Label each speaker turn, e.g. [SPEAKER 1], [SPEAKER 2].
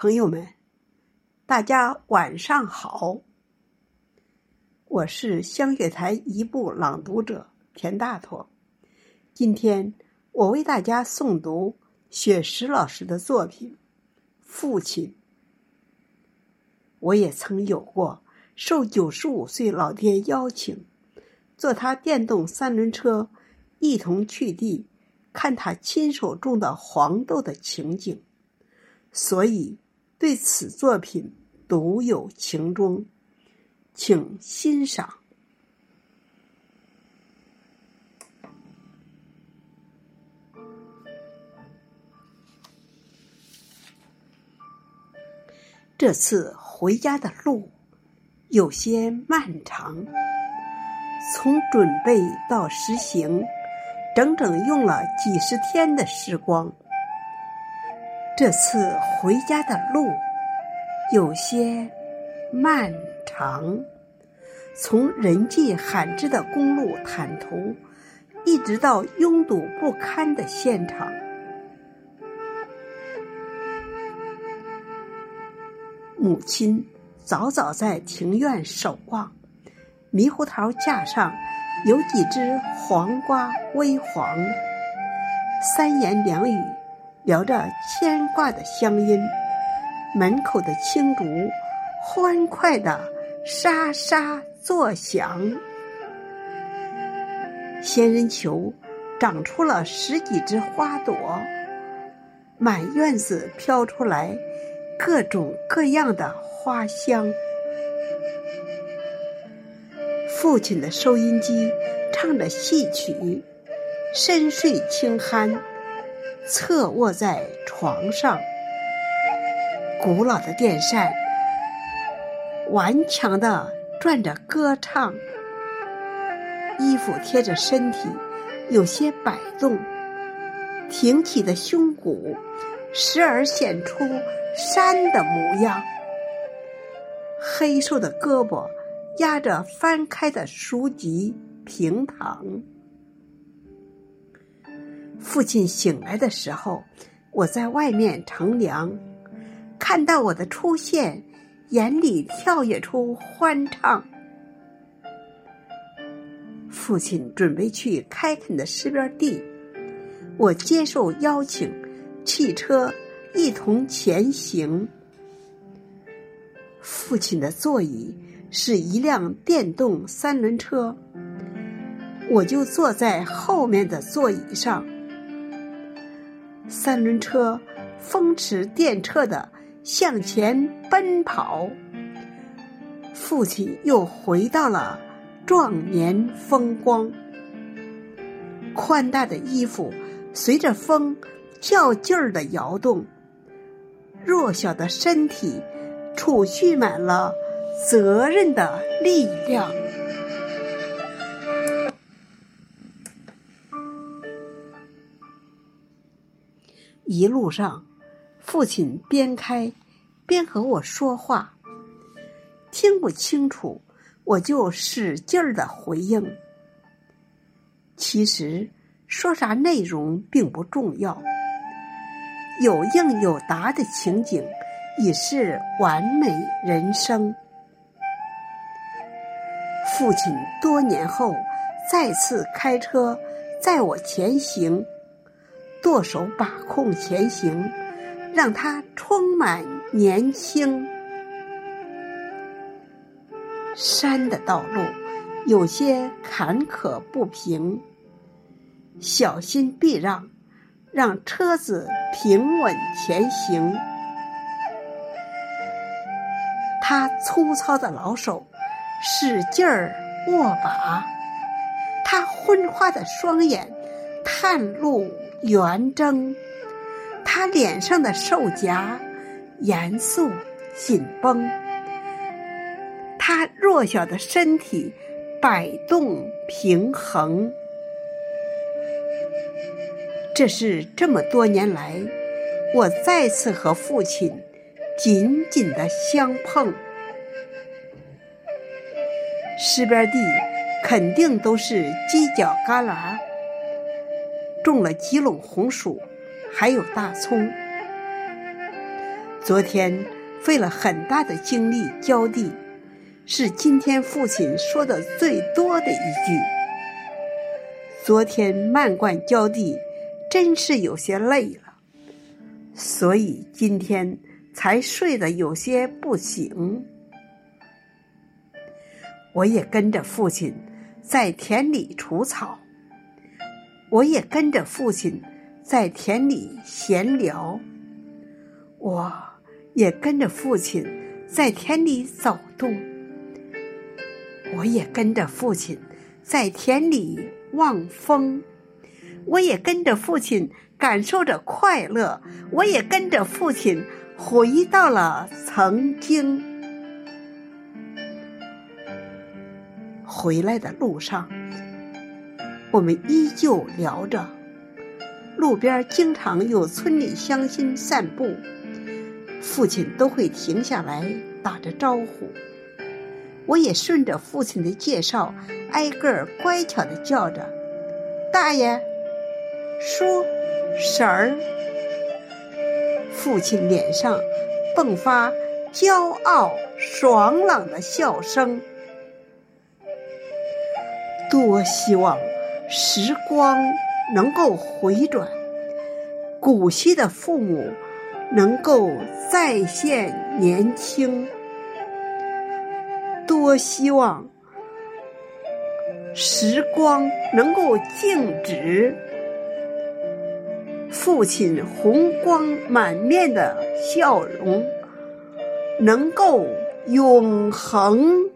[SPEAKER 1] 朋友们，大家晚上好。我是香雪台一部朗读者田大坨。今天我为大家诵读雪石老师的作品《父亲》。我也曾有过受九十五岁老爹邀请，坐他电动三轮车，一同去地看他亲手种的黄豆的情景，所以。对此作品独有情衷，请欣赏。这次回家的路有些漫长，从准备到实行，整整用了几十天的时光。这次回家的路有些漫长，从人迹罕至的公路坦途，一直到拥堵不堪的现场。母亲早早在庭院守望，猕猴桃架上有几只黄瓜微黄，三言两语。聊着牵挂的乡音，门口的青竹欢快的沙沙作响。仙人球长出了十几只花朵，满院子飘出来各种各样的花香。父亲的收音机唱着戏曲，深睡轻酣。侧卧在床上，古老的电扇顽强的转着歌唱，衣服贴着身体有些摆动，挺起的胸骨时而显出山的模样，黑瘦的胳膊压着翻开的书籍平躺。父亲醒来的时候，我在外面乘凉，看到我的出现，眼里跳跃出欢畅。父亲准备去开垦的石边地，我接受邀请，汽车一同前行。父亲的座椅是一辆电动三轮车，我就坐在后面的座椅上。三轮车风驰电掣的向前奔跑，父亲又回到了壮年风光。宽大的衣服随着风较劲儿的摇动，弱小的身体储蓄满了责任的力量。一路上，父亲边开边和我说话，听不清楚，我就使劲儿的回应。其实说啥内容并不重要，有应有答的情景已是完美人生。父亲多年后再次开车载我前行。舵手把控前行，让他充满年轻。山的道路有些坎坷不平，小心避让，让车子平稳前行。他粗糙的老手使劲儿握把，他昏花的双眼探路。圆睁，他脸上的瘦颊严肃紧绷，他弱小的身体摆动平衡。这是这么多年来，我再次和父亲紧紧的相碰。石边地肯定都是犄角旮旯。种了几垄红薯，还有大葱。昨天费了很大的精力浇地，是今天父亲说的最多的一句。昨天漫灌浇地，真是有些累了，所以今天才睡得有些不醒。我也跟着父亲在田里除草，我也跟着父亲在田里闲聊。我也跟着父亲在田里走动，我也跟着父亲在田里望风，我也跟着父亲感受着快乐，我也跟着父亲回到了曾经。回来的路上，我们依旧聊着，路边经常有村里乡亲散步。父亲都会停下来打着招呼，我也顺着父亲的介绍，挨个儿乖巧的叫着“大爷、叔、婶儿”。父亲脸上迸发骄傲爽朗的笑声。多希望时光能够回转，古稀的父母。能够再现年轻，多希望时光能够静止，父亲红光满面的笑容能够永恒。